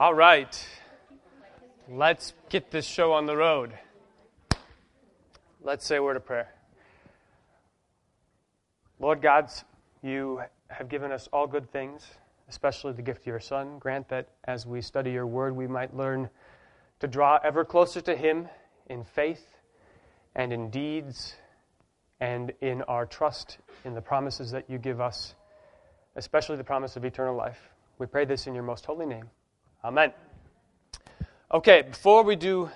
All right. Let's get this show on the road. Let's say a word of prayer. Lord God, you have given us all good things, especially the gift of your Son. Grant that as we study your word, we might learn to draw ever closer to him in faith and in deeds and in our trust in the promises that you give us, especially the promise of eternal life. We pray this in your most holy name. Amen. Okay, before we do,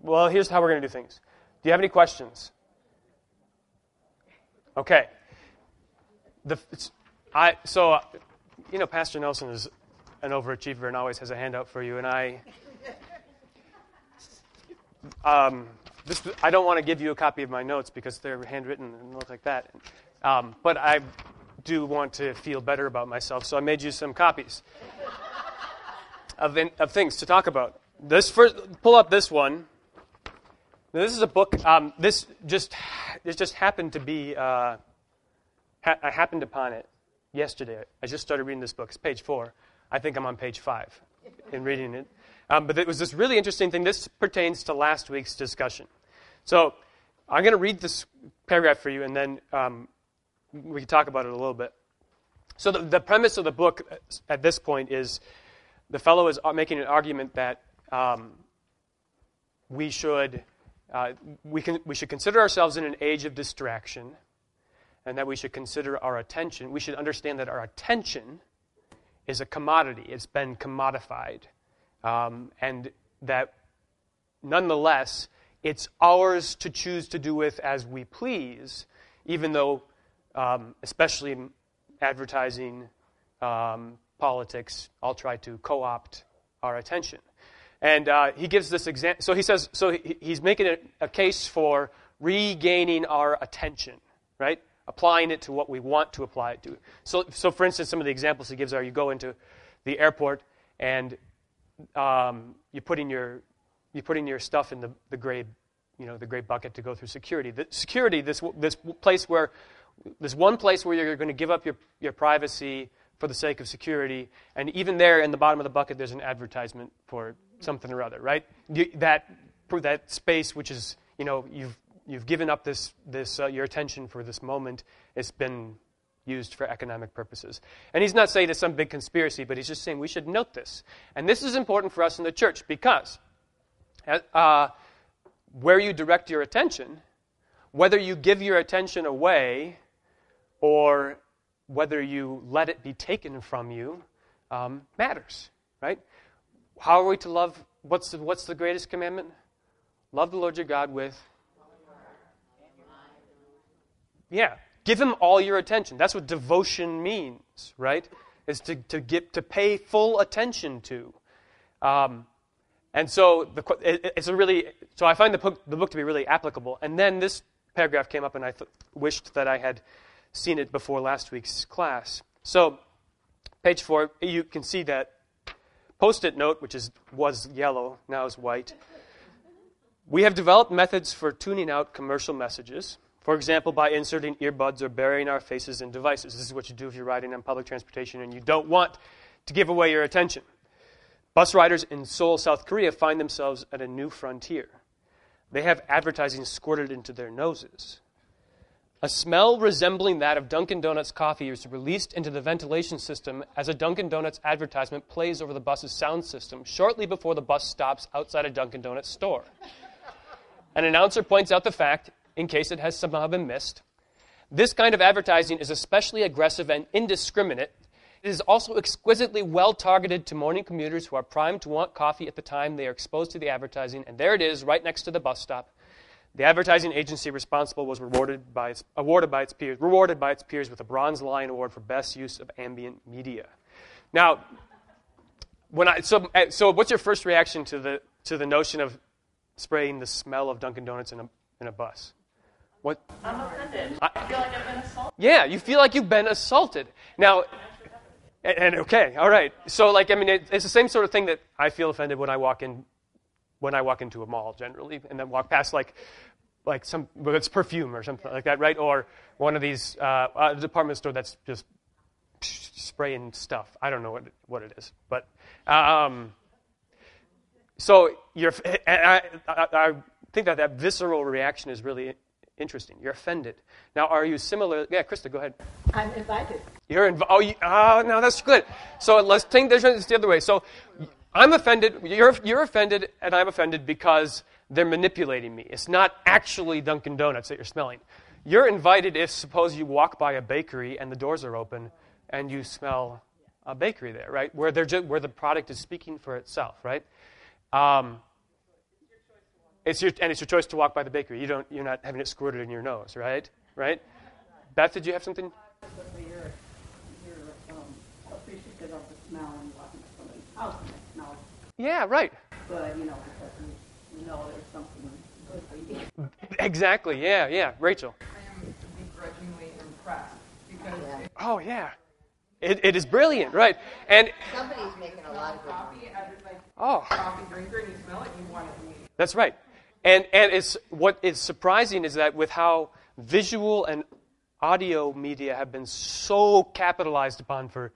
well, here's how we're going to do things. Do you have any questions? Okay. The, I, so, you know, Pastor Nelson is an overachiever and always has a handout for you, and I. Um, this, I don't want to give you a copy of my notes because they're handwritten and look like that. Um, but I do want to feel better about myself, so I made you some copies of, in, of things to talk about. This first, pull up this one. Now, this is a book. Um, this just this just happened to be. Uh, ha- I happened upon it yesterday. I just started reading this book. It's page four. I think I'm on page five in reading it. Um, but it was this really interesting thing. This pertains to last week's discussion. So I'm going to read this paragraph for you, and then um, we can talk about it a little bit. So the, the, premise of the book at this point is the fellow is making an argument that um, we should uh, we, can, we should consider ourselves in an age of distraction, and that we should consider our attention. We should understand that our attention is a commodity. It's been commodified. Um, and that nonetheless, it's ours to choose to do with as we please, even though, um, especially in advertising, um, politics, I'll try to co opt our attention. And uh, he gives this example. So he says, so he, he's making a, a case for regaining our attention, right? Applying it to what we want to apply it to. So, so for instance, some of the examples he gives are you go into the airport and um, you put in your you put in your stuff in the, the gray you know the gray bucket to go through security. The security, this this place where there's one place where you're going to give up your, your privacy for the sake of security, and even there in the bottom of the bucket there's an advertisement for something or other, right? That that space which is you know you've you've given up this this uh, your attention for this moment. It's been used for economic purposes. And he's not saying it's some big conspiracy, but he's just saying we should note this. And this is important for us in the church because uh, where you direct your attention, whether you give your attention away or whether you let it be taken from you, um, matters, right? How are we to love? What's the, what's the greatest commandment? Love the Lord your God with. Yeah, Give him all your attention. That's what devotion means, right? Is to, to, get, to pay full attention to. Um, and so the, it, it's a really, so I find the book, the book to be really applicable. And then this paragraph came up, and I th- wished that I had seen it before last week's class. So, page four, you can see that post it note, which is, was yellow, now is white. We have developed methods for tuning out commercial messages for example, by inserting earbuds or burying our faces in devices. This is what you do if you're riding on public transportation and you don't want to give away your attention. Bus riders in Seoul, South Korea find themselves at a new frontier. They have advertising squirted into their noses. A smell resembling that of Dunkin' Donuts coffee is released into the ventilation system as a Dunkin' Donuts advertisement plays over the bus's sound system shortly before the bus stops outside a Dunkin' Donuts store. An announcer points out the fact in case it has somehow been missed. This kind of advertising is especially aggressive and indiscriminate. It is also exquisitely well targeted to morning commuters who are primed to want coffee at the time they are exposed to the advertising, and there it is, right next to the bus stop. The advertising agency responsible was rewarded by its, awarded by its peers, rewarded by its peers with a Bronze Lion Award for best use of ambient media. Now, when I so eh, so, what's your first reaction to the to the notion of spraying the smell of Dunkin' Donuts in a in a bus? What? I'm offended. I, I feel like I've been assaulted. Yeah, you feel like you've been assaulted. Now, and, and okay, all right. So, like, I mean, it, it's the same sort of thing that I feel offended when I walk in, when I walk into a mall generally, and then walk past like, like some, well, it's perfume or something like that, right? Or one of these uh, department store that's just spraying stuff. I don't know what what it is, but um, so you're. I, I, I think that that visceral reaction is really interesting. You're offended. Now, are you similar? Yeah, Krista, go ahead. I'm invited. You're invited. Oh, you, oh, no, that's good. So let's think this the other way. So I'm offended. You're, you're offended, and I'm offended because they're manipulating me. It's not actually Dunkin' Donuts that you're smelling. You're invited if, suppose, you walk by a bakery and the doors are open and you smell a bakery there, right? Where, they're just, where the product is speaking for itself, right? Um, it's your, and it's your choice to walk by the bakery. You don't, you're not having it squirted in your nose, right? Right? Beth, did you have something? You're, um, appreciative of the smell and walking to somebody's house Yeah, right. good, you know, because you, you know there's something good for you. Exactly. Yeah, yeah. Rachel. I am begrudgingly impressed because Yeah. Oh, yeah. It, it is brilliant, right? And, Somebody's making a lot of good coffee, as like oh, coffee drinker, and you smell it, you want it immediately. that's right. And, and it's, what is surprising is that with how visual and audio media have been so capitalized upon for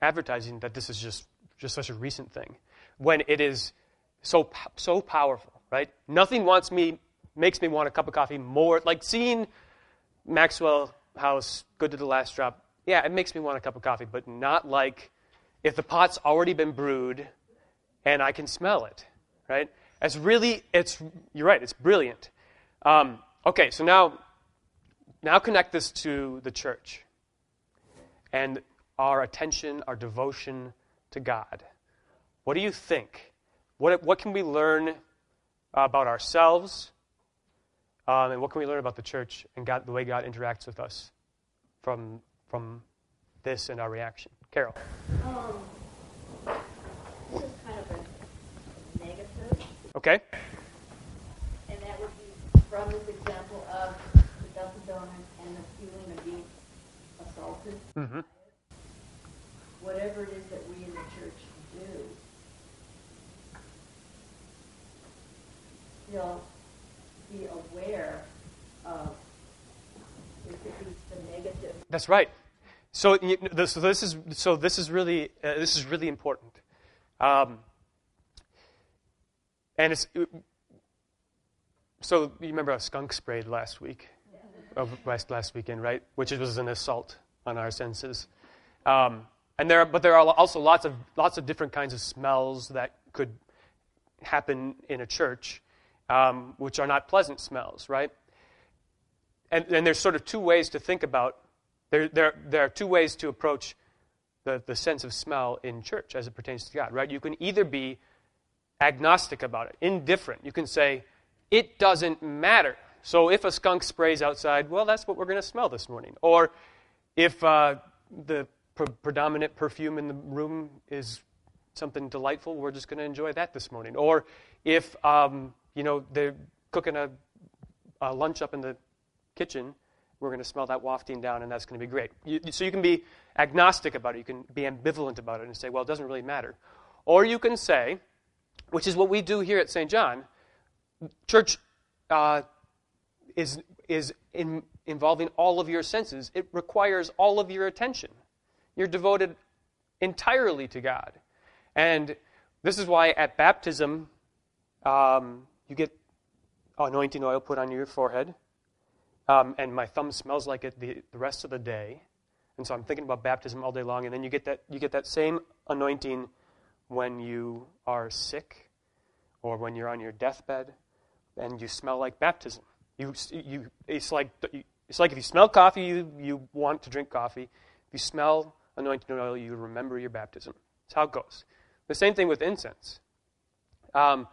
advertising, that this is just, just such a recent thing. When it is so, so powerful, right? Nothing wants me, makes me want a cup of coffee more. Like seeing Maxwell House, Good to the Last Drop, yeah, it makes me want a cup of coffee, but not like if the pot's already been brewed and I can smell it, right? It's really, it's, you're right, it's brilliant. Um, okay, so now, now connect this to the church and our attention, our devotion to God. What do you think? What, what can we learn about ourselves? Um, and what can we learn about the church and God, the way God interacts with us from, from this and our reaction? Carol. Um, this is kind of a negative, Okay? and that would be from this example of the Dunkin' Donuts and the feeling of being assaulted. Mm-hmm. Whatever it is that we in the church do, still be aware of if it is the negative. That's right. So this, so this is so this is really uh, this is really important, um, and it's so you remember a skunk sprayed last week, of last last weekend, right? Which was an assault on our senses, um, and there are, but there are also lots of lots of different kinds of smells that could happen in a church, um, which are not pleasant smells, right? and, and there's sort of two ways to think about there, there, there are two ways to approach the, the sense of smell in church as it pertains to God, right? You can either be agnostic about it, indifferent. You can say, it doesn't matter. So if a skunk sprays outside, well, that's what we're going to smell this morning. Or if uh, the pre- predominant perfume in the room is something delightful, we're just going to enjoy that this morning. Or if, um, you know, they're cooking a, a lunch up in the kitchen, we're going to smell that wafting down, and that's going to be great. You, so you can be agnostic about it. You can be ambivalent about it and say, well, it doesn't really matter. Or you can say, which is what we do here at St. John, church uh, is, is in, involving all of your senses. It requires all of your attention. You're devoted entirely to God. And this is why at baptism, um, you get anointing oil put on your forehead. Um, and my thumb smells like it the, the rest of the day. And so I'm thinking about baptism all day long. And then you get that, you get that same anointing when you are sick or when you're on your deathbed and you smell like baptism. You, you, it's, like, it's like if you smell coffee, you, you want to drink coffee. If you smell anointing oil, you remember your baptism. That's how it goes. The same thing with incense. Um,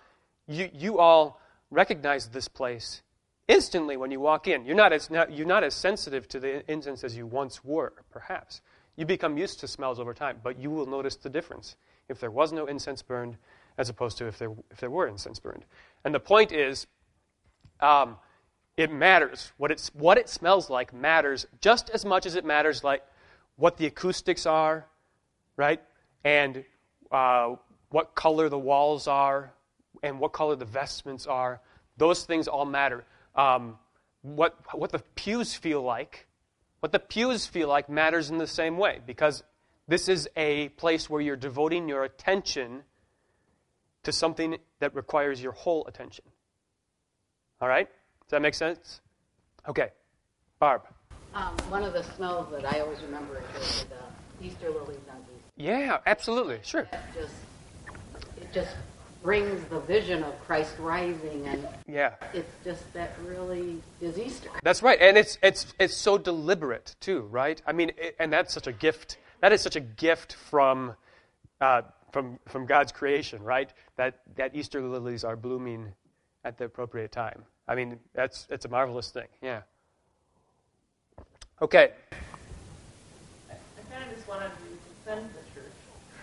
you, you all recognize this place instantly when you walk in. You're not, as, you're not as sensitive to the incense as you once were, perhaps. You become used to smells over time, but you will notice the difference if there was no incense burned as opposed to if there, if there were incense burned. And the point is, um, it matters. What, it's, what it smells like matters just as much as it matters like what the acoustics are, right? And uh, what color the walls are, and what color the vestments are. Those things all matter. Um, what, what the pews feel like, what the pews feel like matters in the same way because This is a place where you're devoting your attention to something that requires your whole attention. All right? Does that make sense? Okay. Barb. Um, one of the smells that I always remember is the Easter lilies on Easter. Yeah, absolutely. Sure. Just, it just brings the vision of Christ rising, and Yeah. it's just that really is Easter. That's right, and it's it's it's so deliberate too, right? I mean, it, and that's such a gift. That is such a gift from uh, from from God's creation, right? That that Easter lilies are blooming at the appropriate time. I mean, that's it's a marvelous thing. Yeah. Okay. I kind of just wanted to defend the church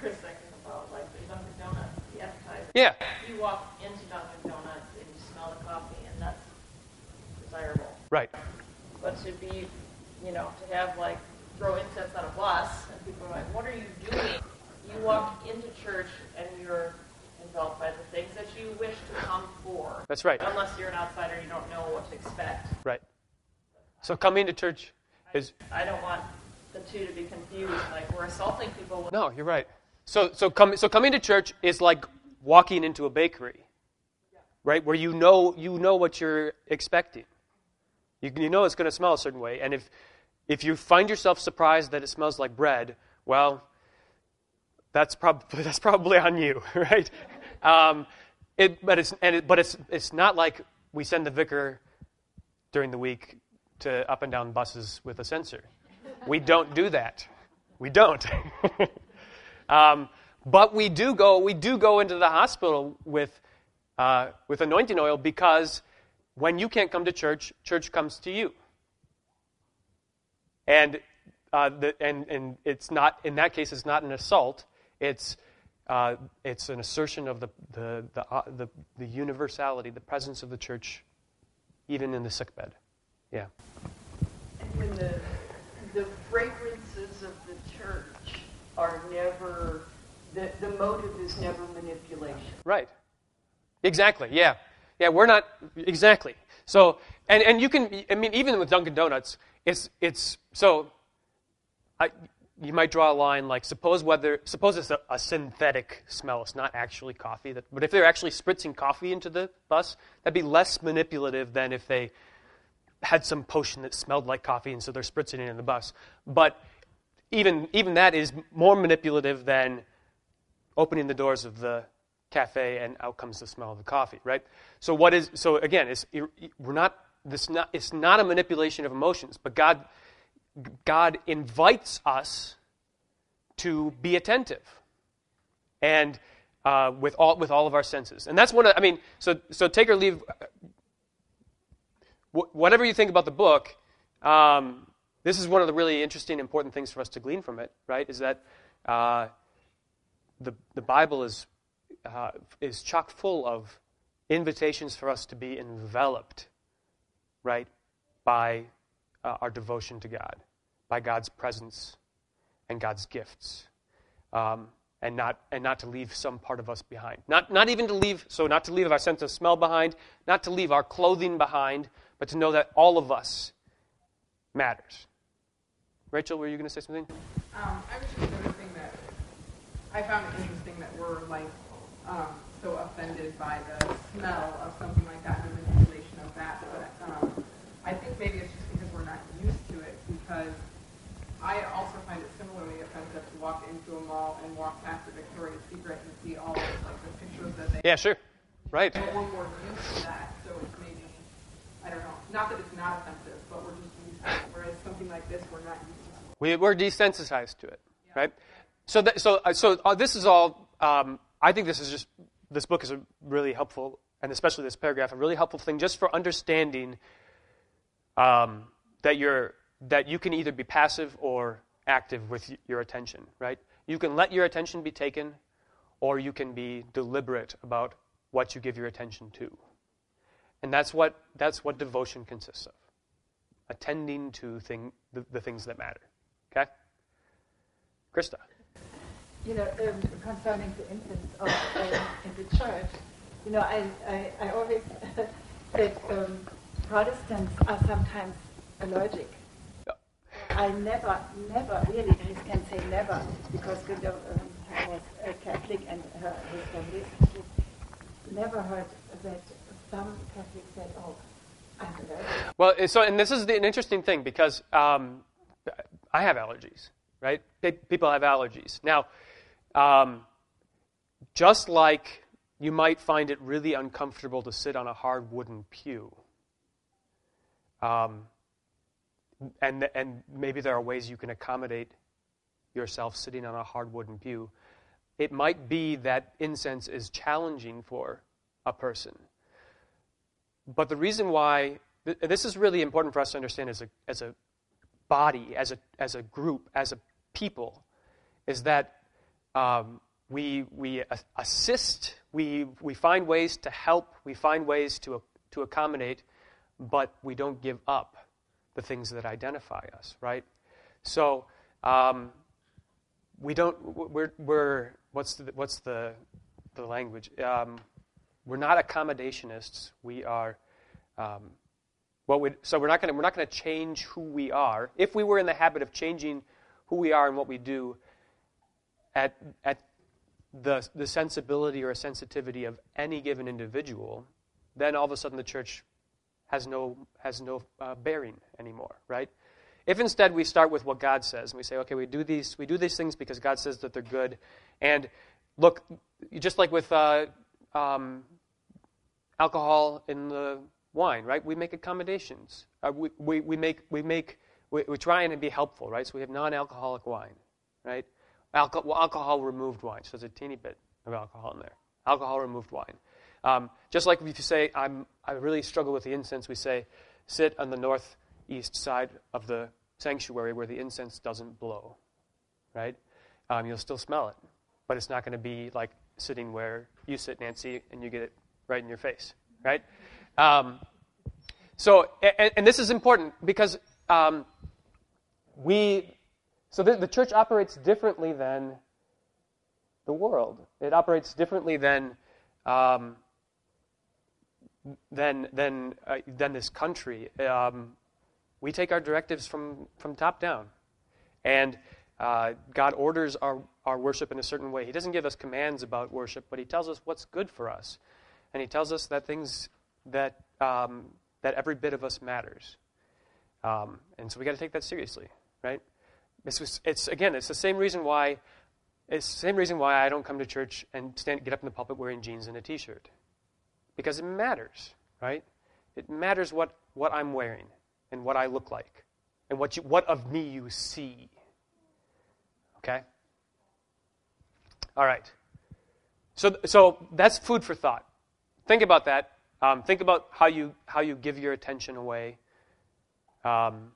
for a second about like the Dunkin' Donuts, the advertising. Yeah. You walk into Dunkin' Donuts and you smell the coffee, and that's desirable. Right. But to be, you know, to have like throw incense on a bus, and people are like, "What are you doing?" You walk into church and you're enveloped by the things that you wish to come for. That's right. Unless you're an outsider, you don't know what to expect. Right. So coming to church is I don't want the two to be confused. Like we're assaulting people. With, no. You're right. So so coming so coming to church is like walking into a bakery, right? Where you know you know what you're expecting. You, you know it's going to smell a certain way, and if if you find yourself surprised that it smells like bread, well, that's probably that's probably on you, right? Um, it, but it's and it, but it's it's not like we send the vicar during the week to up and down buses with a censer. We don't do that. We don't. um, but we do go. We do go into the hospital with uh, with anointing oil because when you can't come to church, church comes to you. And uh, the, and and it's not in that case. It's not an assault. It's uh, it's an assertion of the the the, uh, the the universality, the presence of the church, even in the sickbed. Yeah. And when the, the fragrances of the church are never, the, the motive is never manipulation. Right. Exactly. Yeah. Yeah. We're not exactly. So, and and you can. I mean, even with Dunkin' Donuts, it's it's so. I, you might draw a line like suppose whether suppose it's a, a synthetic smell. It's not actually coffee. That, but if they're actually spritzing coffee into the bus, that'd be less manipulative than if they had some potion that smelled like coffee, and so they're spritzing it in the bus. But even even that is more manipulative than opening the doors of the cafe and out comes the smell of the coffee, right? So what is so again? It's we're not this not it's not a manipulation of emotions, but God God invites us to be attentive and uh, with all with all of our senses, and that's one. Of, I mean, so so take or leave. Wh- whatever you think about the book, um, this is one of the really interesting, important things for us to glean from it. Right? Is that uh, the the Bible is uh, is chock full of invitations for us to be enveloped, right, by uh, our devotion to God, by God's presence and God's gifts, um, and not and not to leave some part of us behind. Not not even to leave so not to leave our sense of smell behind, not to leave our clothing behind, but to know that all of us matters. Rachel, were you going to say something? Um, I was just noticing that I found it interesting that we're like um, so offended by the smell of something like that and the manipulation of that. But um, I think maybe it's just because we're not used to it. Because I also find it similarly offensive to walk into a mall and walk past a Victoria's Secret and see all of like the pictures that they. Yeah, sure. Right. But we're more used to that, so it's maybe I don't know. Not that it's not offensive, but we're just used to it. Whereas something like this, we're not used to. We, we're desensitized to it, right? So, that, so, uh, so uh, this is all. Um, I think this is just this book is a really helpful, and especially this paragraph, a really helpful thing just for understanding um, that you're that you can either be passive or active with your attention, right? You can let your attention be taken, or you can be deliberate about what you give your attention to, and that's what that's what devotion consists of: attending to thing, the, the things that matter. Okay, Krista. You know, um, concerning the incense of um, in the church, you know, I, I, I always that um, Protestants are sometimes allergic. I never, never, really, I can say never, because know, um, I was a Catholic and her, his family Never heard that some Catholics said, oh, I'm allergic. Well, so and this is the, an interesting thing because um, I have allergies, right? People have allergies. Now, um, just like you might find it really uncomfortable to sit on a hard wooden pew, um, and and maybe there are ways you can accommodate yourself sitting on a hard wooden pew. It might be that incense is challenging for a person. But the reason why th- this is really important for us to understand as a, as a body, as a, as a group, as a people, is that um, we, we assist, we, we find ways to help, we find ways to, to accommodate, but we don't give up the things that identify us, right? So um, we don't, we're, we're what's the, what's the, the language? Um, we're not accommodationists. We are, um, what would, so we're not going to we're not going to change who we are. If we were in the habit of changing who we are and what we do, at at the the sensibility or sensitivity of any given individual, then all of a sudden the church has no has no uh, bearing anymore, right? If instead we start with what God says and we say, okay, we do these we do these things because God says that they're good, and look, just like with uh, um, alcohol in the wine, right? We make accommodations. Uh, we, we, we make, we make, we, we try and be helpful, right? So we have non-alcoholic wine, right? Alco- well, alcohol removed wine. So there's a teeny bit of alcohol in there. Alcohol removed wine. Um, just like if you say, I'm, I really struggle with the incense, we say, sit on the northeast side of the sanctuary where the incense doesn't blow, right? Um, you'll still smell it, but it's not going to be like sitting where you sit, Nancy, and you get it right in your face, right? Um, so, and, and, this is important because um, we, so the, the, church operates differently than the world. It operates differently than um, than than uh, than this country. Um, we take our directives from from top down, and uh, God orders our our worship in a certain way. He doesn't give us commands about worship, but He tells us what's good for us, and He tells us that things that um, that every bit of us matters, um, and so we got to take that seriously, right? It's, it's again, it's the same reason why it's the same reason why I don't come to church and stand, get up in the pulpit wearing jeans and a t-shirt, because it matters, right? It matters what what I'm wearing and what I look like, and what you, what of me you see. Okay. All right. So, so that's food for thought. Think about that. Um, think about how you, how you give your attention away um,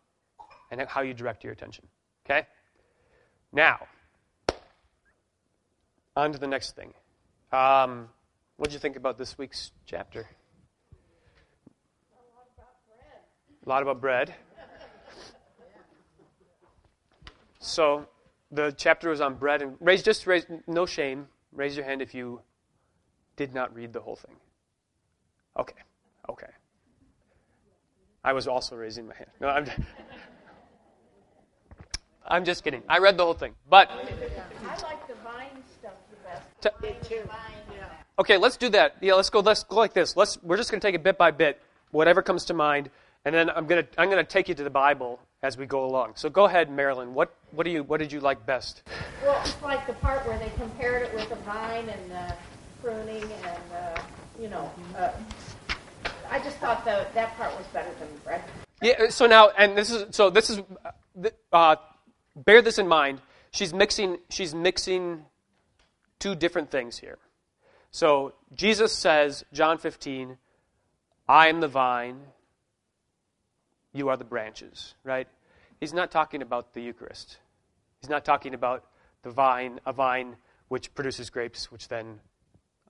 and how you direct your attention. Okay? Now, on to the next thing. Um, what did you think about this week's chapter? A lot about bread. A lot about bread. So, the chapter was on bread and raise just raise no shame. Raise your hand if you did not read the whole thing. Okay. Okay. I was also raising my hand. No, I'm I'm just kidding. I read the whole thing. But I like the vine stuff the best. Okay, let's do that. Yeah, let's go let's go like this. Let's we're just going to take it bit by bit, whatever comes to mind, and then I'm going to I'm going to take you to the Bible as we go along. So go ahead, Marilyn. What what do you what did you like best? Well, it's like the part where they compared it with the vine and uh, pruning and uh, you know. Uh, I just thought that that part was better than the bread. Yeah. So now, and this is so this is uh, bear this in mind. She's mixing she's mixing two different things here. So Jesus says, John 15, I am the vine, you are the branches, right? He's not talking about the Eucharist. He's not talking about the vine, a vine which produces grapes, which then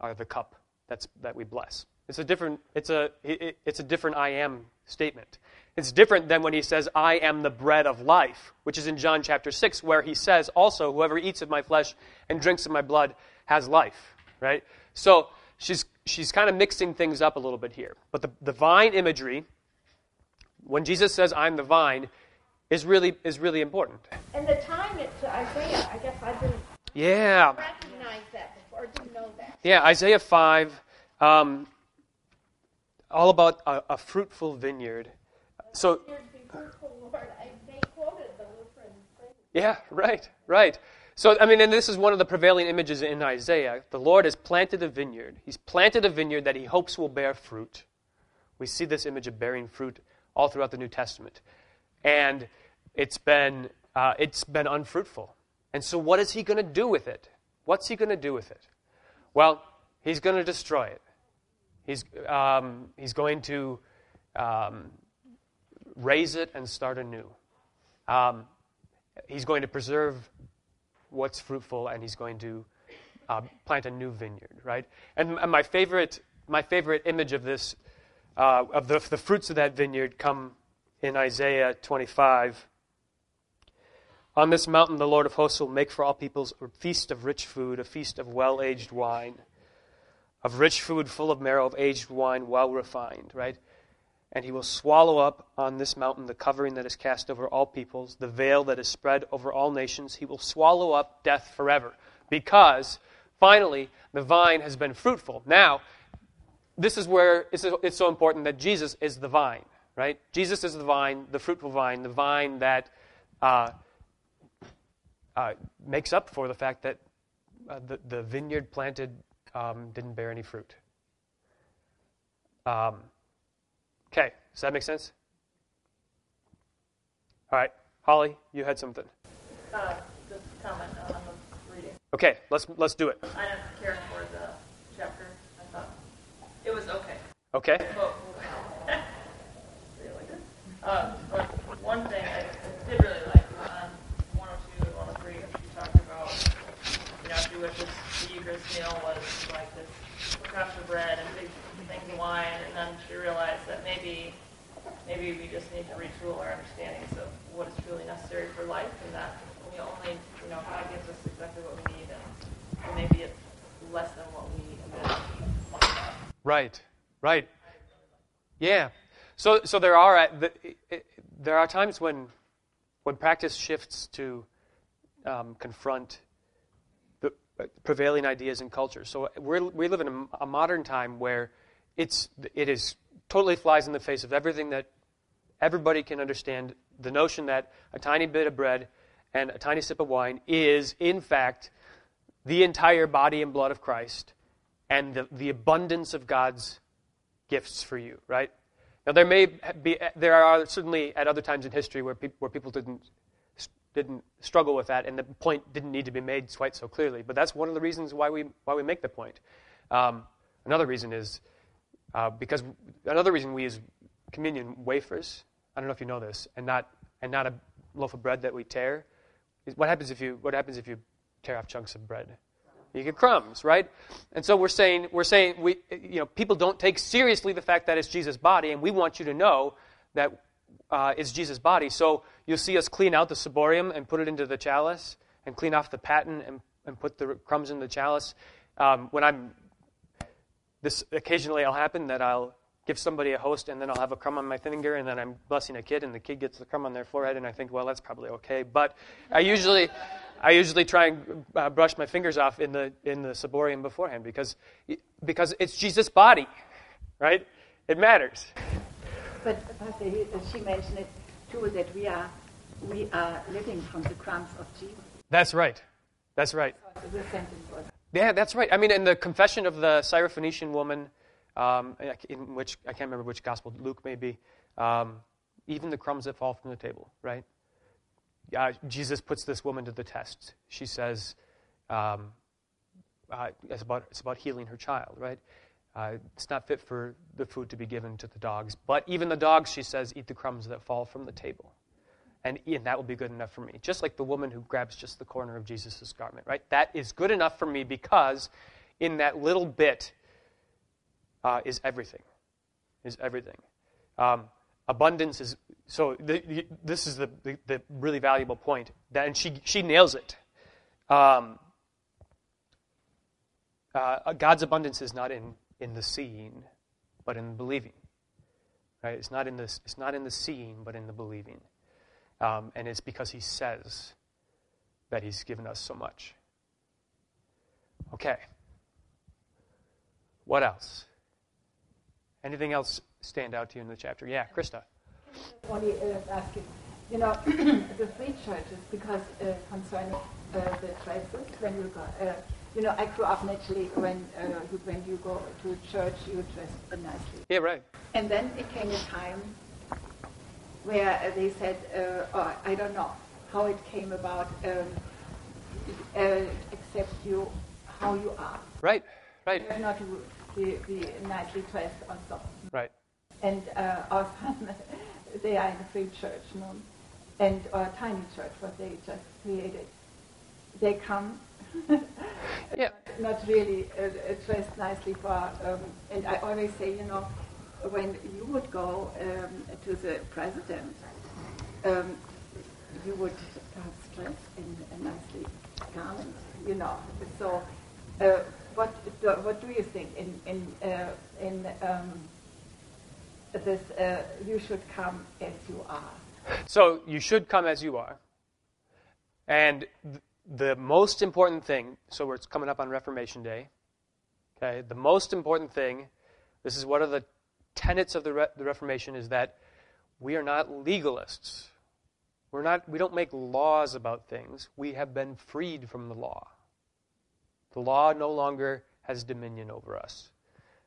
are the cup that's, that we bless. It's a different, it's a, it, it's a different I am statement. It's different than when he says, I am the bread of life, which is in John chapter 6, where he says also, whoever eats of my flesh and drinks of my blood has life, right? So she's, she's kind of mixing things up a little bit here. But the, the vine imagery, when Jesus says, I'm the vine, is really is really important. And the time it's Isaiah, I guess I didn't Yeah, recognize that before, didn't know that. yeah. Isaiah five, um, all about a, a fruitful vineyard. So Here's be fruitful, Lord. I, they quoted the Lutheran thing. Yeah, right, right. So, I mean, and this is one of the prevailing images in Isaiah. The Lord has planted a vineyard. He's planted a vineyard that he hopes will bear fruit. We see this image of bearing fruit all throughout the New Testament. And it's been, uh, it's been unfruitful. And so, what is he going to do with it? What's he going to do with it? Well, he's going to destroy it. He's, um, he's going to um, raze it and start anew. Um, he's going to preserve what's fruitful and he's going to uh, plant a new vineyard right? And, and my favorite my favorite image of this uh, of the, the fruits of that vineyard come in isaiah 25 on this mountain the lord of hosts will make for all peoples a feast of rich food a feast of well-aged wine of rich food full of marrow of aged wine well refined right and he will swallow up on this mountain the covering that is cast over all peoples, the veil that is spread over all nations. He will swallow up death forever. Because, finally, the vine has been fruitful. Now, this is where it's so important that Jesus is the vine, right? Jesus is the vine, the fruitful vine, the vine that uh, uh, makes up for the fact that uh, the, the vineyard planted um, didn't bear any fruit. Um, Okay, does that make sense? All right, Holly, you had something. Uh, just comment on the reading. Okay, let's let's do it. I didn't care for the chapter. I thought it was okay. Okay. But. Uh, but one thing I did really like on 102 and 103, she talked about, you know, she Eucharist meal was like this cups of bread and big things of wine, and then she realized that maybe maybe we just need to retool our understandings of what is truly necessary for life, and that we only, you know, God gives us exactly what we need, and maybe it's less than what we imagine. Right, right. Yeah. So, so there are there are times when when practice shifts to um, confront prevailing ideas and culture. So we we live in a, a modern time where it's it is totally flies in the face of everything that everybody can understand. The notion that a tiny bit of bread and a tiny sip of wine is, in fact, the entire body and blood of Christ and the, the abundance of God's gifts for you, right? Now, there may be, there are certainly at other times in history where, pe- where people didn't, didn't struggle with that, and the point didn't need to be made quite so clearly. But that's one of the reasons why we, why we make the point. Um, another reason is uh, because another reason we use communion wafers, I don't know if you know this, and not, and not a loaf of bread that we tear. What happens if you, what happens if you tear off chunks of bread? You get crumbs, right? And so we're saying, we're saying we, you know, people don't take seriously the fact that it's Jesus' body, and we want you to know that uh, it's Jesus' body. So you'll see us clean out the ciborium and put it into the chalice, and clean off the paten and, and put the crumbs in the chalice. Um, when I'm this occasionally will happen that I'll give somebody a host and then I'll have a crumb on my finger and then I'm blessing a kid and the kid gets the crumb on their forehead and I think, well, that's probably okay. But I usually, I usually try and uh, brush my fingers off in the in the ciborium beforehand because because it's Jesus' body, right? It matters. But Pastor, she mentioned it too that we are we are living from the crumbs of Jesus. That's right. That's right. Yeah, that's right. I mean, in the confession of the Syrophoenician woman, um, in which I can't remember which gospel, Luke maybe, um, even the crumbs that fall from the table, right? Uh, Jesus puts this woman to the test. She says, um, uh, it's, about, it's about healing her child, right? Uh, it's not fit for the food to be given to the dogs. But even the dogs, she says, eat the crumbs that fall from the table and, and that will be good enough for me. Just like the woman who grabs just the corner of Jesus' garment, right? That is good enough for me because in that little bit uh, is everything. Is everything. Um, abundance is so. The, this is the, the, the, really valuable point. That and she she nails it. Um, uh, God's abundance is not in in the seeing, but in believing. Right? It's not in this. It's not in the seeing, but in the believing. Um, and it's because he says that he's given us so much. Okay. What else? Anything else stand out to you in the chapter? Yeah, Krista. only uh, asking, you know, the free churches, because uh, concerning uh, the dresses, when you go, uh, you know, I grew up naturally when uh, you, when you go to church, you dress nicely. Yeah, right. And then it came a time where they said, uh, oh, I don't know how it came about, um, uh, accept you how you are. Right, right, You're not to be, be nicely dressed or so. right. And uh, our son, they are in a free church, no? and or a tiny church, what they just created. They come, Yeah. not really uh, uh, dressed nicely for. Um, and I always say, you know, when you would go um, to the president, um, you would have dressed in a nicely garment, you know. So, uh, what do, what do you think in in uh, in um, this? Uh, you should come as you are. So you should come as you are. And th- the most important thing, so it's coming up on Reformation Day. Okay, the most important thing, this is one of the tenets of the, Re- the Reformation, is that we are not legalists. We're not. We don't make laws about things. We have been freed from the law. The law no longer has dominion over us.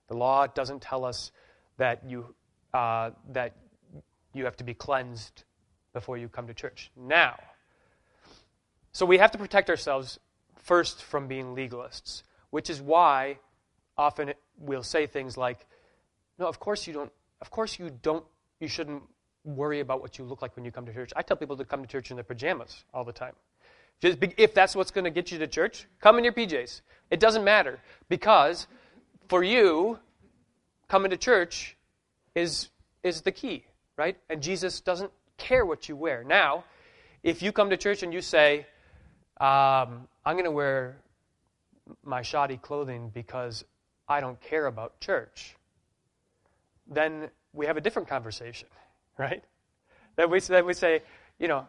The law doesn't tell us that you uh, that you have to be cleansed before you come to church. Now, so we have to protect ourselves first from being legalists, which is why often we'll say things like, "No, of course you don't. Of course you don't. You shouldn't worry about what you look like when you come to church." I tell people to come to church in their pajamas all the time. Just be- if that's what's going to get you to church, come in your PJs. It doesn't matter because for you, coming to church is is the key, right? And Jesus doesn't care what you wear. Now, if you come to church and you say, um, "I'm going to wear my shoddy clothing because I don't care about church," then we have a different conversation, right? Then we that we say, you know,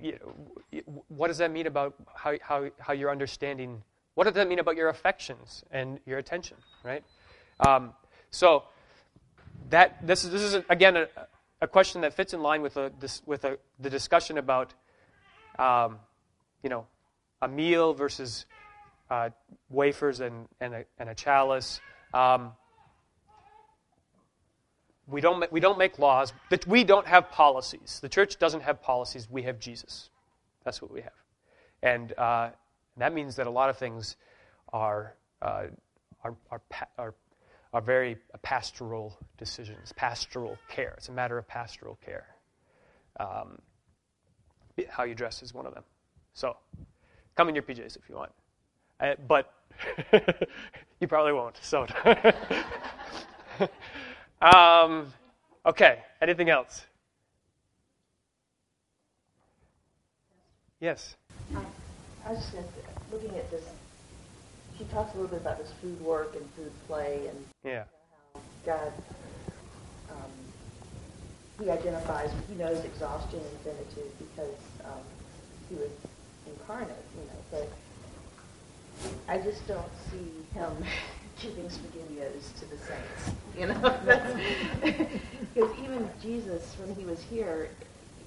you know, what does that mean about how, how, how you're understanding? What does that mean about your affections and your attention, right? Um, so that this is this is again a, a question that fits in line with a, this, with a, the discussion about um, you know a meal versus uh, wafers and and a, and a chalice. Um, we don't, we don't make laws. We don't have policies. The church doesn't have policies. We have Jesus. That's what we have. And uh, that means that a lot of things are, uh, are, are, are, are very pastoral decisions, pastoral care. It's a matter of pastoral care. Um, how you dress is one of them. So come in your PJs if you want. Uh, but you probably won't. So. Um, okay, anything else? Yes. I was just gonna, looking at this, she talks a little bit about this food work and food play and Yeah. how God, um, he identifies, he knows exhaustion and finitude because um, he was incarnate, you know, but I just don't see him giving SpaghettiOs to the saints, you know? Because even Jesus, when he was here,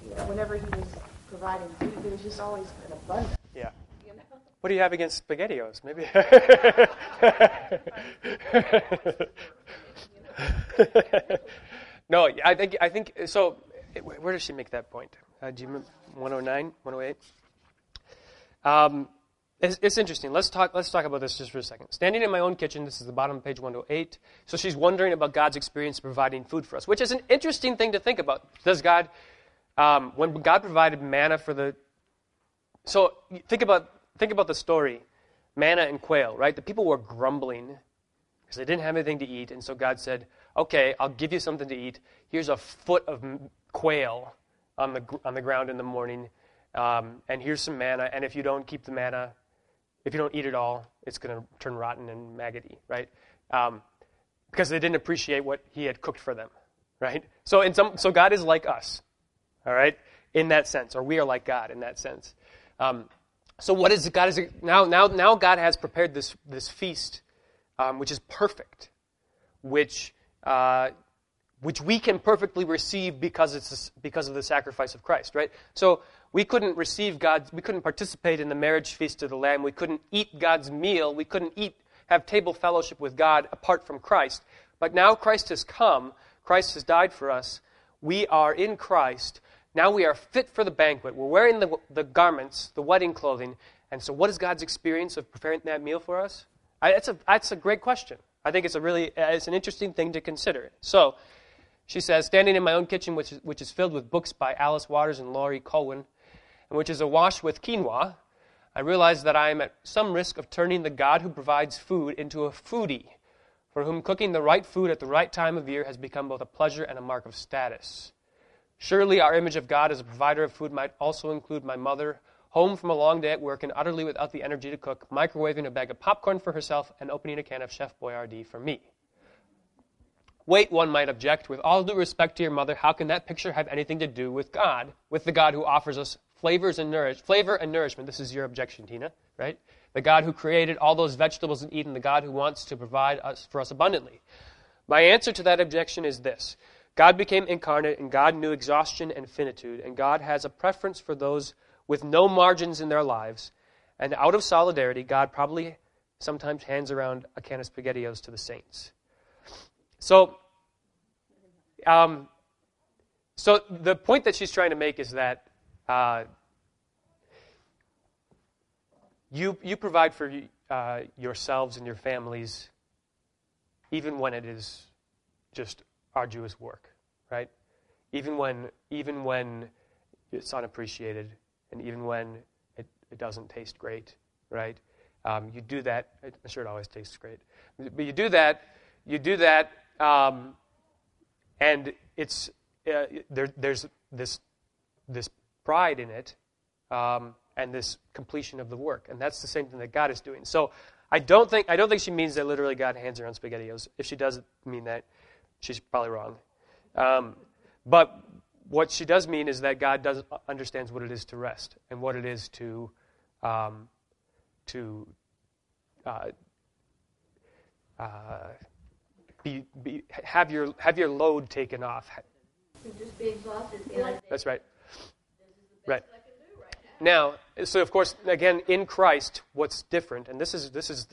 you know, whenever he was providing food, there was just always an abundance, Yeah. you know? What do you have against SpaghettiOs? Maybe. no, I think I think so. Where does she make that point? Uh, do you remember 109, 108? Um, it's, it's interesting. Let's talk. Let's talk about this just for a second. Standing in my own kitchen. This is the bottom of page 108. So she's wondering about God's experience providing food for us, which is an interesting thing to think about. Does God, um, when God provided manna for the so think about think about the story, manna and quail, right? The people were grumbling because they didn't have anything to eat, and so God said, "Okay, I'll give you something to eat. Here's a foot of quail on the on the ground in the morning, um, and here's some manna. And if you don't keep the manna, if you don't eat it all, it's going to turn rotten and maggoty, right? Um, because they didn't appreciate what He had cooked for them, right? So in some, so God is like us, all right? in that sense, or we are like God in that sense. Um, so what is? God is now now now God has prepared this this feast, um, which is perfect, which uh, which we can perfectly receive because it's because of the sacrifice of Christ, right? So we couldn't receive God's, we couldn't participate in the marriage feast of the Lamb, we couldn't eat God's meal, we couldn't eat have table fellowship with God apart from Christ. But now Christ has come, Christ has died for us. We are in Christ. Now we are fit for the banquet. We're wearing the, the garments, the wedding clothing. And so, what is God's experience of preparing that meal for us? I, that's, a, that's a great question. I think it's a really uh, it's an interesting thing to consider. So, she says, standing in my own kitchen, which is, which is filled with books by Alice Waters and Laurie and which is awash with quinoa, I realize that I am at some risk of turning the God who provides food into a foodie, for whom cooking the right food at the right time of year has become both a pleasure and a mark of status. Surely our image of God as a provider of food might also include my mother, home from a long day at work and utterly without the energy to cook, microwaving a bag of popcorn for herself and opening a can of Chef Boyardee for me. Wait, one might object, with all due respect to your mother, how can that picture have anything to do with God, with the God who offers us flavors and nourish, flavor and nourishment? This is your objection, Tina, right? The God who created all those vegetables in Eden, the God who wants to provide us for us abundantly. My answer to that objection is this God became incarnate, and God knew exhaustion and finitude, and God has a preference for those with no margins in their lives. And out of solidarity, God probably sometimes hands around a can of SpaghettiOs to the saints. So, um, so the point that she's trying to make is that uh, you you provide for uh, yourselves and your families, even when it is just arduous work, right? Even when, even when it's unappreciated and even when it, it doesn't taste great, right? Um, you do that. I'm sure it always tastes great, but you do that. You do that, um, and it's uh, there, there's this this pride in it, um, and this completion of the work, and that's the same thing that God is doing. So I don't think I don't think she means that literally God hands around SpaghettiOs. If she does mean that, she's probably wrong. Um, but what she does mean is that God does understands what it is to rest and what it is to um, to uh, uh, be, be, have your have your load taken off. Just be exhausted. That's right. Right. Now, so of course, again, in Christ, what's different, and this is this is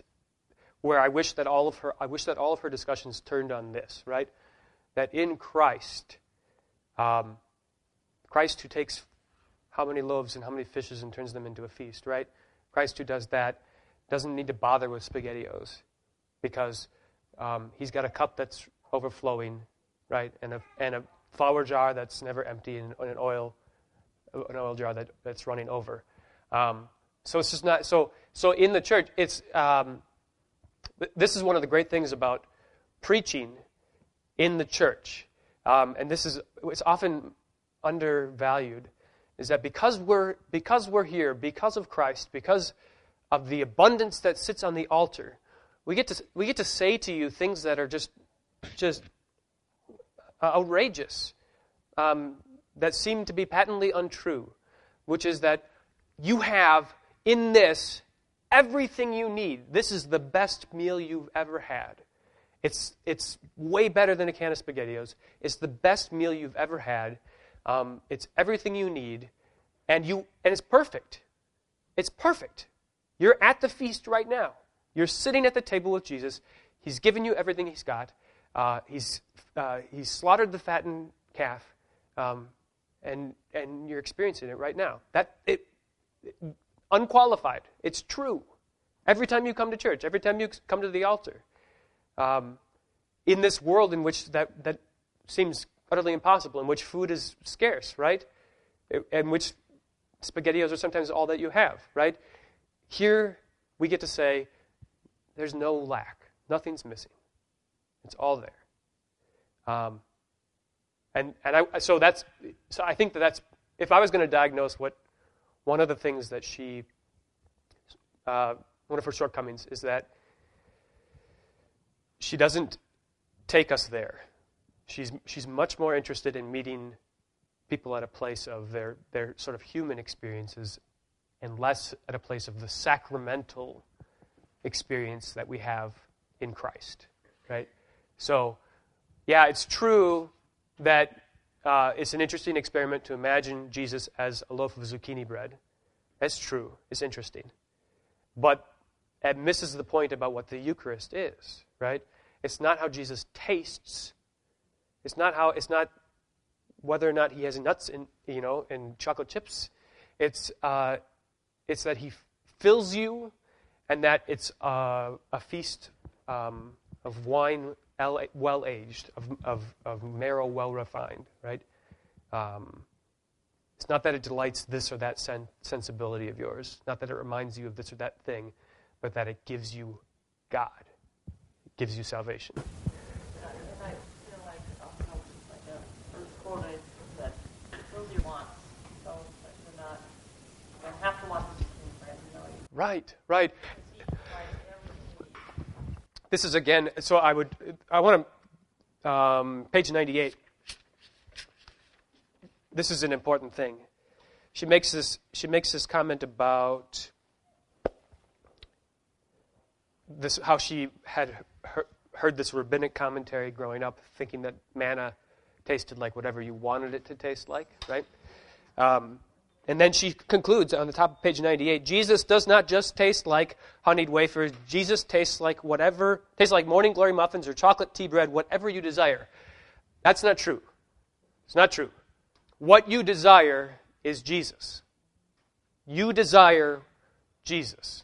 where I wish that all of her I wish that all of her discussions turned on this, right? That in Christ, um, Christ who takes how many loaves and how many fishes and turns them into a feast, right? Christ who does that doesn't need to bother with SpaghettiOs because um, he's got a cup that's overflowing, right, and a and a flour jar that's never empty and, and an oil an oil jar that, that's running over. Um, so it's just not so. So in the church, it's um, this is one of the great things about preaching in the church, um, and this is it's often undervalued, is that because we're because we're here, because of Christ, because of the abundance that sits on the altar, we get to we get to say to you things that are just just outrageous. Um, that seem to be patently untrue, which is that you have in this everything you need. This is the best meal you've ever had. It's, it's way better than a can of SpaghettiOs. It's the best meal you've ever had. Um, it's everything you need, and, you, and it's perfect. It's perfect. You're at the feast right now. You're sitting at the table with Jesus. He's given you everything he's got. Uh, he's, uh, he's slaughtered the fattened calf. Um, and and you're experiencing it right now. That it, it, unqualified. It's true. Every time you come to church, every time you come to the altar, um, in this world in which that that seems utterly impossible, in which food is scarce, right? In which SpaghettiOs are sometimes all that you have, right? Here we get to say, there's no lack, nothing's missing. It's all there. Um, and, and I, so that's, so I think that that's, if I was going to diagnose what one of the things that she, uh, one of her shortcomings is that she doesn't take us there. She's, she's much more interested in meeting people at a place of their, their sort of human experiences and less at a place of the sacramental experience that we have in Christ, right? So, yeah, it's true that uh, it's an interesting experiment to imagine Jesus as a loaf of zucchini bread. That's true. It's interesting. But it misses the point about what the Eucharist is, right? It's not how Jesus tastes. It's not how it's not whether or not he has nuts in you know and chocolate chips. It's uh, it's that he fills you, and that it's uh, a feast um, of wine well aged, of, of, of marrow well refined, right? Um, it's not that it delights this or that sen- sensibility of yours, not that it reminds you of this or that thing, but that it gives you God, it gives you salvation. And I feel like also like a first quote is that fills your wants, so that you're not you don't have to want the supreme bread, you know. You Right, right. This is again, so I would, I want to, um, page 98. This is an important thing. She makes this, she makes this comment about this, how she had he- heard this rabbinic commentary growing up, thinking that manna tasted like whatever you wanted it to taste like, right? Um, and then she concludes on the top of page 98 Jesus does not just taste like honeyed wafers. Jesus tastes like whatever, tastes like morning glory muffins or chocolate tea bread, whatever you desire. That's not true. It's not true. What you desire is Jesus. You desire Jesus.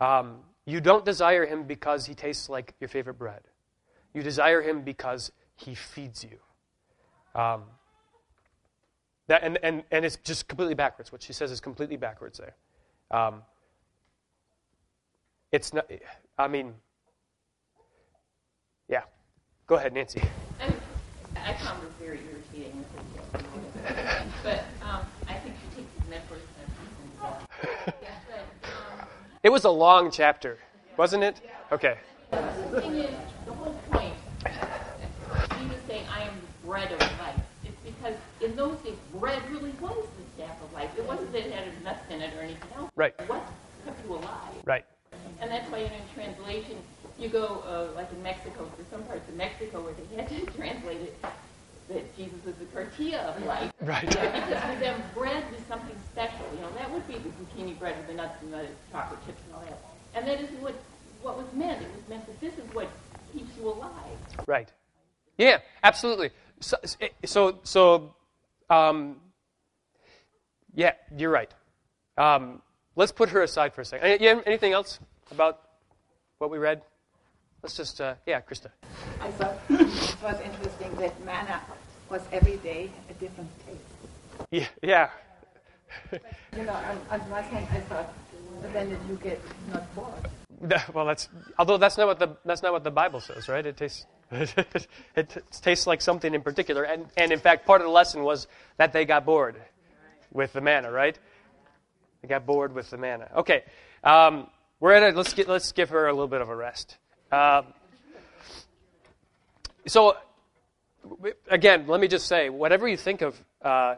Um, you don't desire him because he tastes like your favorite bread. You desire him because he feeds you. Um, that, and, and, and it's just completely backwards. What she says is completely backwards there. Um, it's not, I mean, yeah. Go ahead, Nancy. I, I found her very irritating. But um, I think she takes the metaphors and yeah, but, um, It was a long chapter, wasn't it? Okay. the thing is, the whole point, Jesus saying, I am the bread of life, is because in those days, bread really was the staff of life. It wasn't that it had a nuts in it or anything else. Right. What kept you alive? Right. And that's why, you know, in translation, you go, uh, like in Mexico, for some parts of Mexico where they had to translate it, that Jesus is the tortilla of life. Right. Yeah, because for them, bread was something special. You know, that would be the zucchini bread with the nuts and the chocolate chips and all that. And that is what, what was meant. It was meant that this is what keeps you alive. Right. Yeah, absolutely. So, so, so um, yeah, you're right. Um, let's put her aside for a second. Any- Anything else about what we read? Let's just, uh, yeah, Krista. I thought it was interesting that manna was every day a different taste. Yeah, yeah. You know, on, on hand I thought, then you get not bored. Well, that's although that's not what the that's not what the Bible says, right? It tastes it t- tastes like something in particular, and and in fact, part of the lesson was that they got bored with the manna, right? They got bored with the manna. Okay, um, we're at a, let's get let's give her a little bit of a rest. Um, so, again, let me just say, whatever you think of, uh,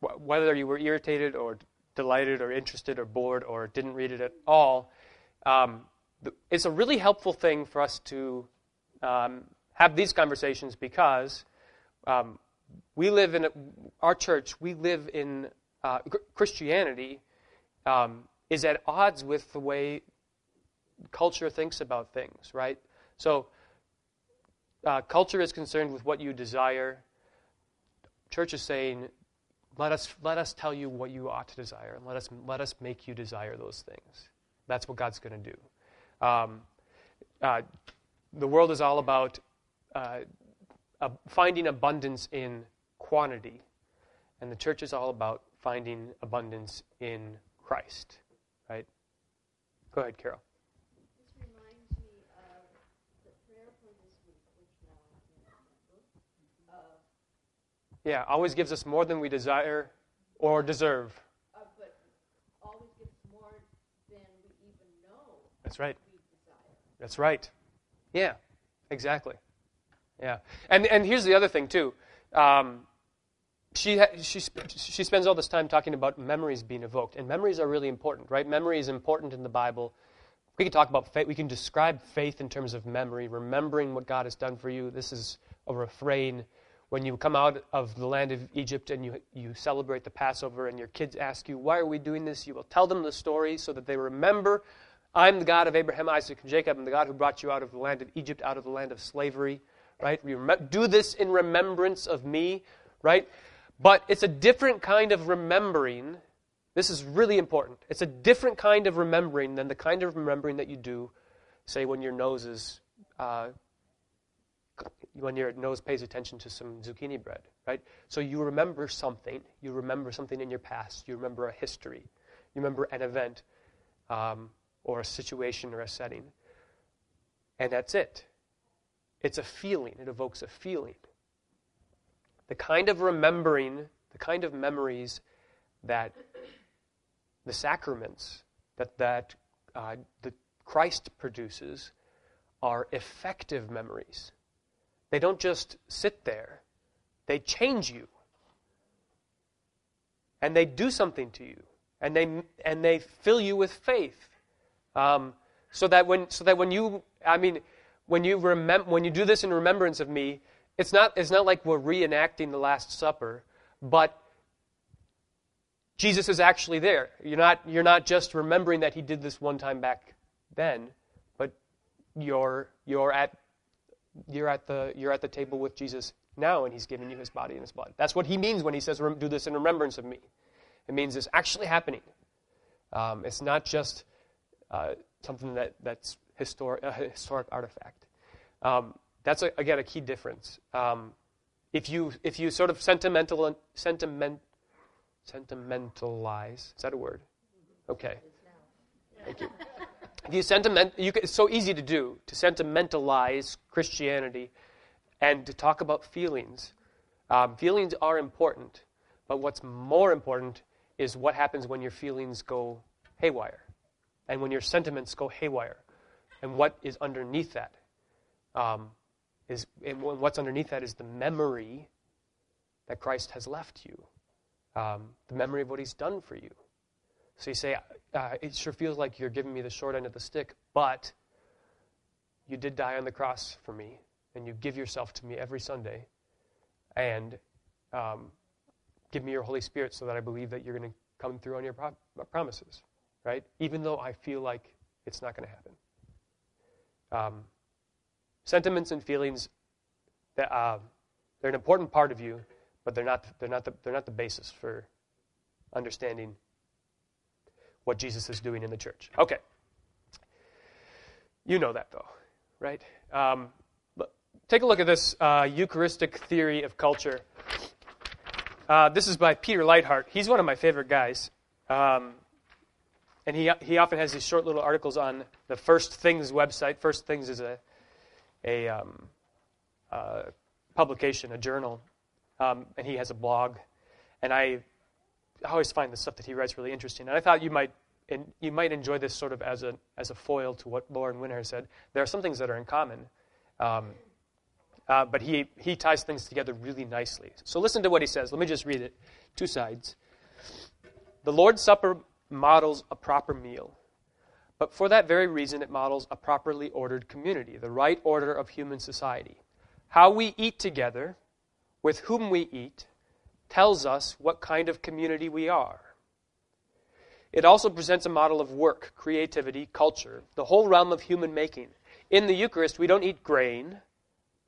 wh- whether you were irritated or delighted or interested or bored or didn't read it at all, um, it's a really helpful thing for us to um, have these conversations because um, we live in a, our church. We live in uh, Christianity um, is at odds with the way culture thinks about things, right? So, uh, culture is concerned with what you desire. Church is saying, let us let us tell you what you ought to desire, and let us let us make you desire those things. That's what God's going to do. Um, uh, the world is all about uh, uh, finding abundance in quantity, and the church is all about finding abundance in Christ. Right? Go ahead, Carol. This reminds me of the prayer for this week, which now I can't remember. Uh, Yeah, always gives us more than we desire or deserve. uh, but always gives more than we even know That's right. we desire. That's right. Yeah, exactly. Yeah, and and here's the other thing too. Um, she, ha- she, sp- she spends all this time talking about memories being evoked, and memories are really important, right? Memory is important in the Bible. We can talk about faith. We can describe faith in terms of memory, remembering what God has done for you. This is a refrain when you come out of the land of Egypt and you, you celebrate the Passover, and your kids ask you, Why are we doing this? You will tell them the story so that they remember I'm the God of Abraham, Isaac, and Jacob. I'm the God who brought you out of the land of Egypt, out of the land of slavery. Right? Do this in remembrance of me. Right? But it's a different kind of remembering. This is really important. It's a different kind of remembering than the kind of remembering that you do, say, when your nose is. Uh, when your nose pays attention to some zucchini bread, right? So you remember something. You remember something in your past. You remember a history. You remember an event. Um, or a situation or a setting. And that's it. It's a feeling, it evokes a feeling. The kind of remembering, the kind of memories that the sacraments that, that uh, the Christ produces are effective memories. They don't just sit there, they change you. And they do something to you. And they, and they fill you with faith um, so that when so that when you I mean when you remember when you do this in remembrance of me, it's not it's not like we're reenacting the Last Supper, but Jesus is actually there. You're not you're not just remembering that he did this one time back then, but you're you're at you're at the you're at the table with Jesus now and he's giving you his body and his blood. That's what he means when he says do this in remembrance of me. It means it's actually happening. Um, it's not just uh, something that, that's historic, a historic artifact. Um, that's, a, again, a key difference. Um, if, you, if you sort of sentimental, sentiment, sentimentalize, is that a word? Okay. Thank you. If you sentiment, you can, it's so easy to do, to sentimentalize Christianity and to talk about feelings. Um, feelings are important, but what's more important is what happens when your feelings go haywire and when your sentiments go haywire. And what is underneath that um, is what's underneath that is the memory that Christ has left you, um, the memory of what He's done for you. So you say, uh, it sure feels like you're giving me the short end of the stick, but you did die on the cross for me, and you give yourself to me every Sunday, and um, give me your Holy Spirit so that I believe that you're going to come through on your pro- promises right? Even though I feel like it's not going to happen. Um, sentiments and feelings, that, uh, they're an important part of you, but they're not, they're, not the, they're not the basis for understanding what Jesus is doing in the church. Okay. You know that, though, right? Um, take a look at this uh, Eucharistic theory of culture. Uh, this is by Peter Leithart. He's one of my favorite guys. Um, and he, he often has these short little articles on the First Things website. First Things is a, a um, uh, publication, a journal, um, and he has a blog. And I, always find the stuff that he writes really interesting. And I thought you might, and you might enjoy this sort of as a, as a foil to what Lauren Winner said. There are some things that are in common. Um, uh, but he, he ties things together really nicely. So listen to what he says. Let me just read it. Two sides. The Lord's Supper models a proper meal. But for that very reason, it models a properly ordered community, the right order of human society. How we eat together, with whom we eat, tells us what kind of community we are. It also presents a model of work, creativity, culture, the whole realm of human making. In the Eucharist, we don't eat grain,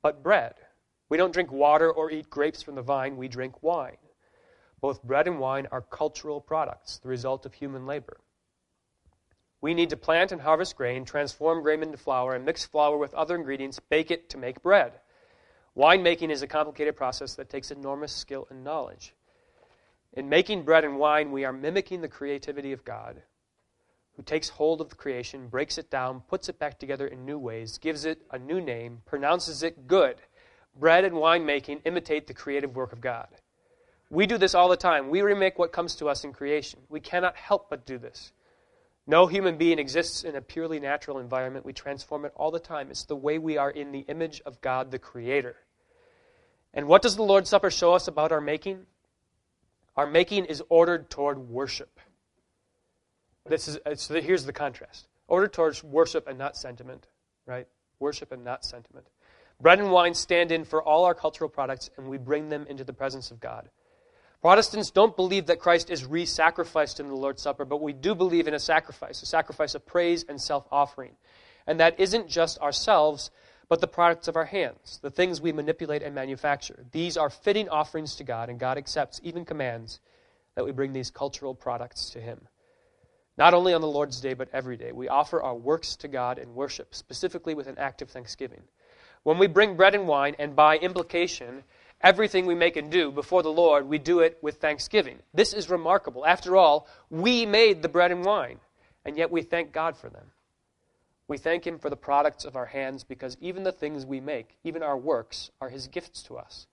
but bread. We don't drink water or eat grapes from the vine, we drink wine. Both bread and wine are cultural products, the result of human labor. We need to plant and harvest grain, transform grain into flour, and mix flour with other ingredients, bake it to make bread. Winemaking is a complicated process that takes enormous skill and knowledge. In making bread and wine, we are mimicking the creativity of God, who takes hold of the creation, breaks it down, puts it back together in new ways, gives it a new name, pronounces it good. Bread and wine making imitate the creative work of God. We do this all the time. We remake what comes to us in creation. We cannot help but do this. No human being exists in a purely natural environment. We transform it all the time. It's the way we are in the image of God the Creator. And what does the Lord's Supper show us about our making? our making is ordered toward worship. This is, so here's the contrast ordered towards worship and not sentiment, right? Worship and not sentiment. Bread and wine stand in for all our cultural products, and we bring them into the presence of God. Protestants don't believe that Christ is re sacrificed in the Lord's Supper, but we do believe in a sacrifice, a sacrifice of praise and self offering. And that isn't just ourselves, but the products of our hands, the things we manipulate and manufacture. These are fitting offerings to God, and God accepts, even commands, that we bring these cultural products to Him. Not only on the Lord's Day, but every day. We offer our works to God in worship, specifically with an act of thanksgiving. When we bring bread and wine, and by implication, everything we make and do before the Lord, we do it with thanksgiving. This is remarkable. After all, we made the bread and wine, and yet we thank God for them. We thank Him for the products of our hands because even the things we make, even our works, are His gifts to us.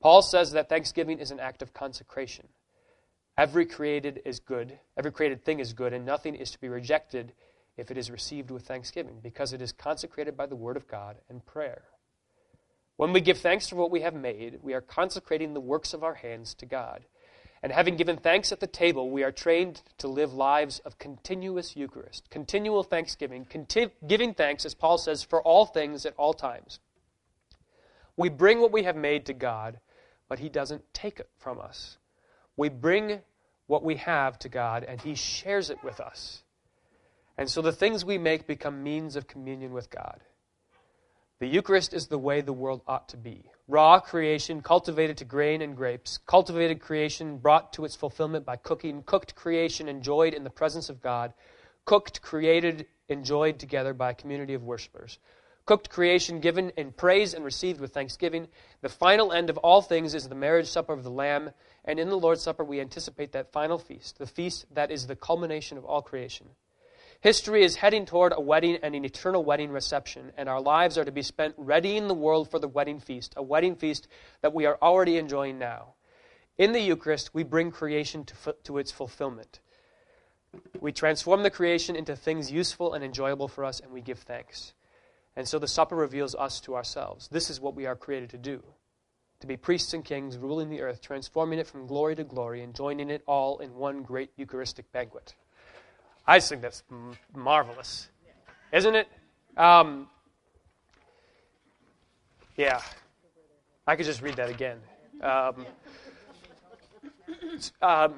Paul says that thanksgiving is an act of consecration. Every created is good, every created thing is good, and nothing is to be rejected if it is received with thanksgiving, because it is consecrated by the Word of God and prayer. When we give thanks for what we have made, we are consecrating the works of our hands to God. And having given thanks at the table, we are trained to live lives of continuous Eucharist, continual thanksgiving, conti- giving thanks, as Paul says, for all things at all times. We bring what we have made to God, but He doesn't take it from us. We bring what we have to God, and He shares it with us. And so the things we make become means of communion with God. The Eucharist is the way the world ought to be. Raw creation, cultivated to grain and grapes, cultivated creation brought to its fulfillment by cooking, cooked creation enjoyed in the presence of God, cooked, created, enjoyed together by a community of worshippers. Cooked creation given in praise and received with thanksgiving. The final end of all things is the marriage supper of the Lamb, and in the Lord's Supper we anticipate that final feast, the feast that is the culmination of all creation. History is heading toward a wedding and an eternal wedding reception, and our lives are to be spent readying the world for the wedding feast, a wedding feast that we are already enjoying now. In the Eucharist, we bring creation to, to its fulfillment. We transform the creation into things useful and enjoyable for us, and we give thanks. And so the supper reveals us to ourselves. This is what we are created to do to be priests and kings, ruling the earth, transforming it from glory to glory, and joining it all in one great Eucharistic banquet. I think that's marvelous, isn't it? Um, yeah, I could just read that again. Um, um,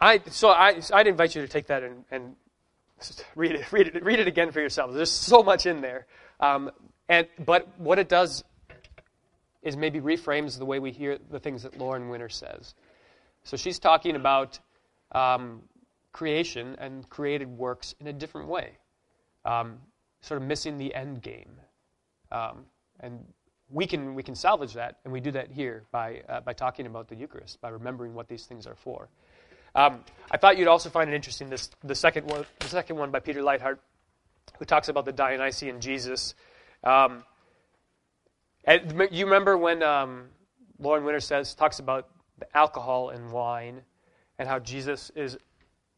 I so I I'd invite you to take that and, and read it read it read it again for yourselves. There's so much in there, um, and but what it does is maybe reframes the way we hear the things that Lauren Winner says. So she's talking about um, creation and created works in a different way, um, sort of missing the end game. Um, and we can, we can salvage that, and we do that here by, uh, by talking about the Eucharist, by remembering what these things are for. Um, I thought you'd also find it interesting this, the, second one, the second one by Peter Leithart, who talks about the Dionysian Jesus. Um, you remember when um, Lauren Winner says talks about the alcohol and wine, and how Jesus is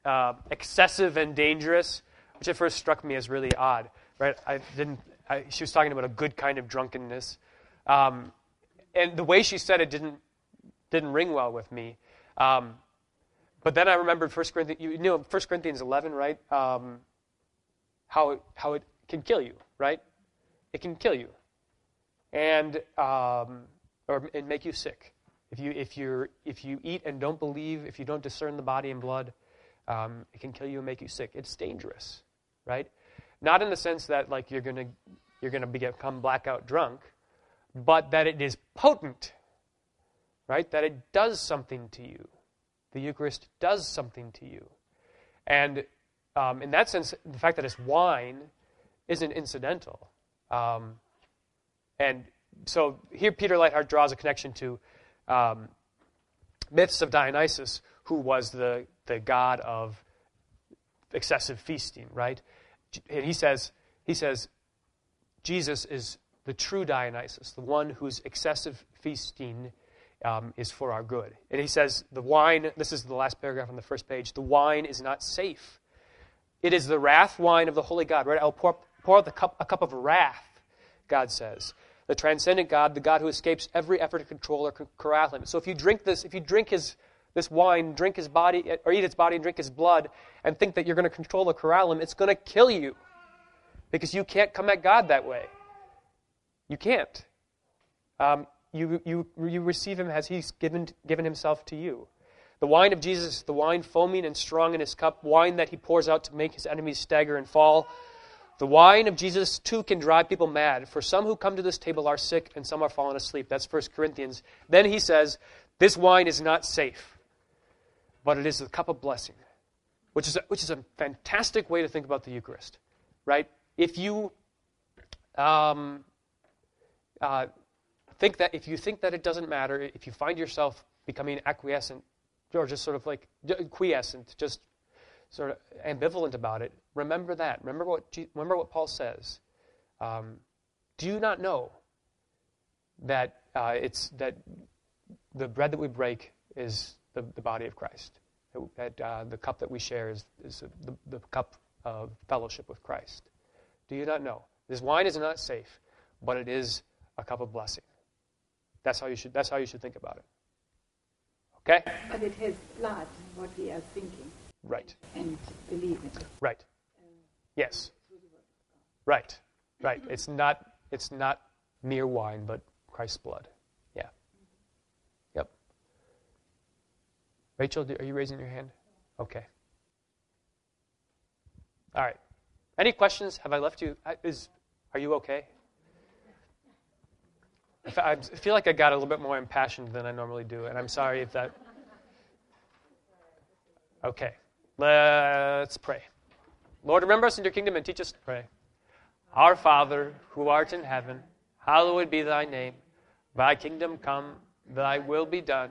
uh, excessive and dangerous, which at first struck me as really odd. Right? I didn't. I, she was talking about a good kind of drunkenness, um, and the way she said it didn't didn't ring well with me. Um, but then I remembered First Corinthians. You know, First Corinthians 11, right? Um, how it, how it can kill you, right? It can kill you, and um, or and make you sick. If you if you if you eat and don't believe, if you don't discern the body and blood, um, it can kill you and make you sick. It's dangerous, right? Not in the sense that like you're gonna you're gonna become blackout drunk, but that it is potent, right? That it does something to you. The Eucharist does something to you, and um, in that sense, the fact that it's wine isn't incidental. Um, and so here, Peter Leithart draws a connection to um, myths of Dionysus, who was the the god of excessive feasting, right? And he says, he says, Jesus is the true Dionysus, the one whose excessive feasting um, is for our good. And he says, the wine, this is the last paragraph on the first page, the wine is not safe. It is the wrath wine of the holy God, right? I'll pour, pour out the cup, a cup of wrath, God says. The transcendent God, the God who escapes every effort to control or corral him. So if you drink this, if you drink his this wine, drink his body, or eat its body and drink his blood, and think that you're going to control the corral him, it's going to kill you. Because you can't come at God that way. You can't. Um, you, you, you receive him as he's given, given himself to you. The wine of Jesus, the wine foaming and strong in his cup, wine that he pours out to make his enemies stagger and fall. The wine of Jesus, too, can drive people mad. For some who come to this table are sick and some are fallen asleep. That's 1 Corinthians. Then he says, This wine is not safe, but it is the cup of blessing, which is a, which is a fantastic way to think about the Eucharist, right? If you um, uh, think that, if you think that it doesn't matter, if you find yourself becoming acquiescent, or just sort of like quiescent, just sort of ambivalent about it, remember that. Remember what, remember what Paul says. Um, do you not know that uh, it's that the bread that we break is the, the body of Christ? That uh, the cup that we share is, is the, the cup of fellowship with Christ. Do you not know? This wine is not safe, but it is a cup of blessing. That's how you should, that's how you should think about it. Okay? But it has blood, what we are thinking. Right. And believing. Right. Yes. Right. Right. It's not it's not mere wine, but Christ's blood. Yeah. Yep. Rachel, are you raising your hand? Okay. All right. Any questions? Have I left you? Is are you okay? I feel like I got a little bit more impassioned than I normally do, and I'm sorry if that. Okay, let's pray. Lord, remember us in your kingdom and teach us to pray. Our Father, who art in heaven, hallowed be thy name. Thy kingdom come, thy will be done,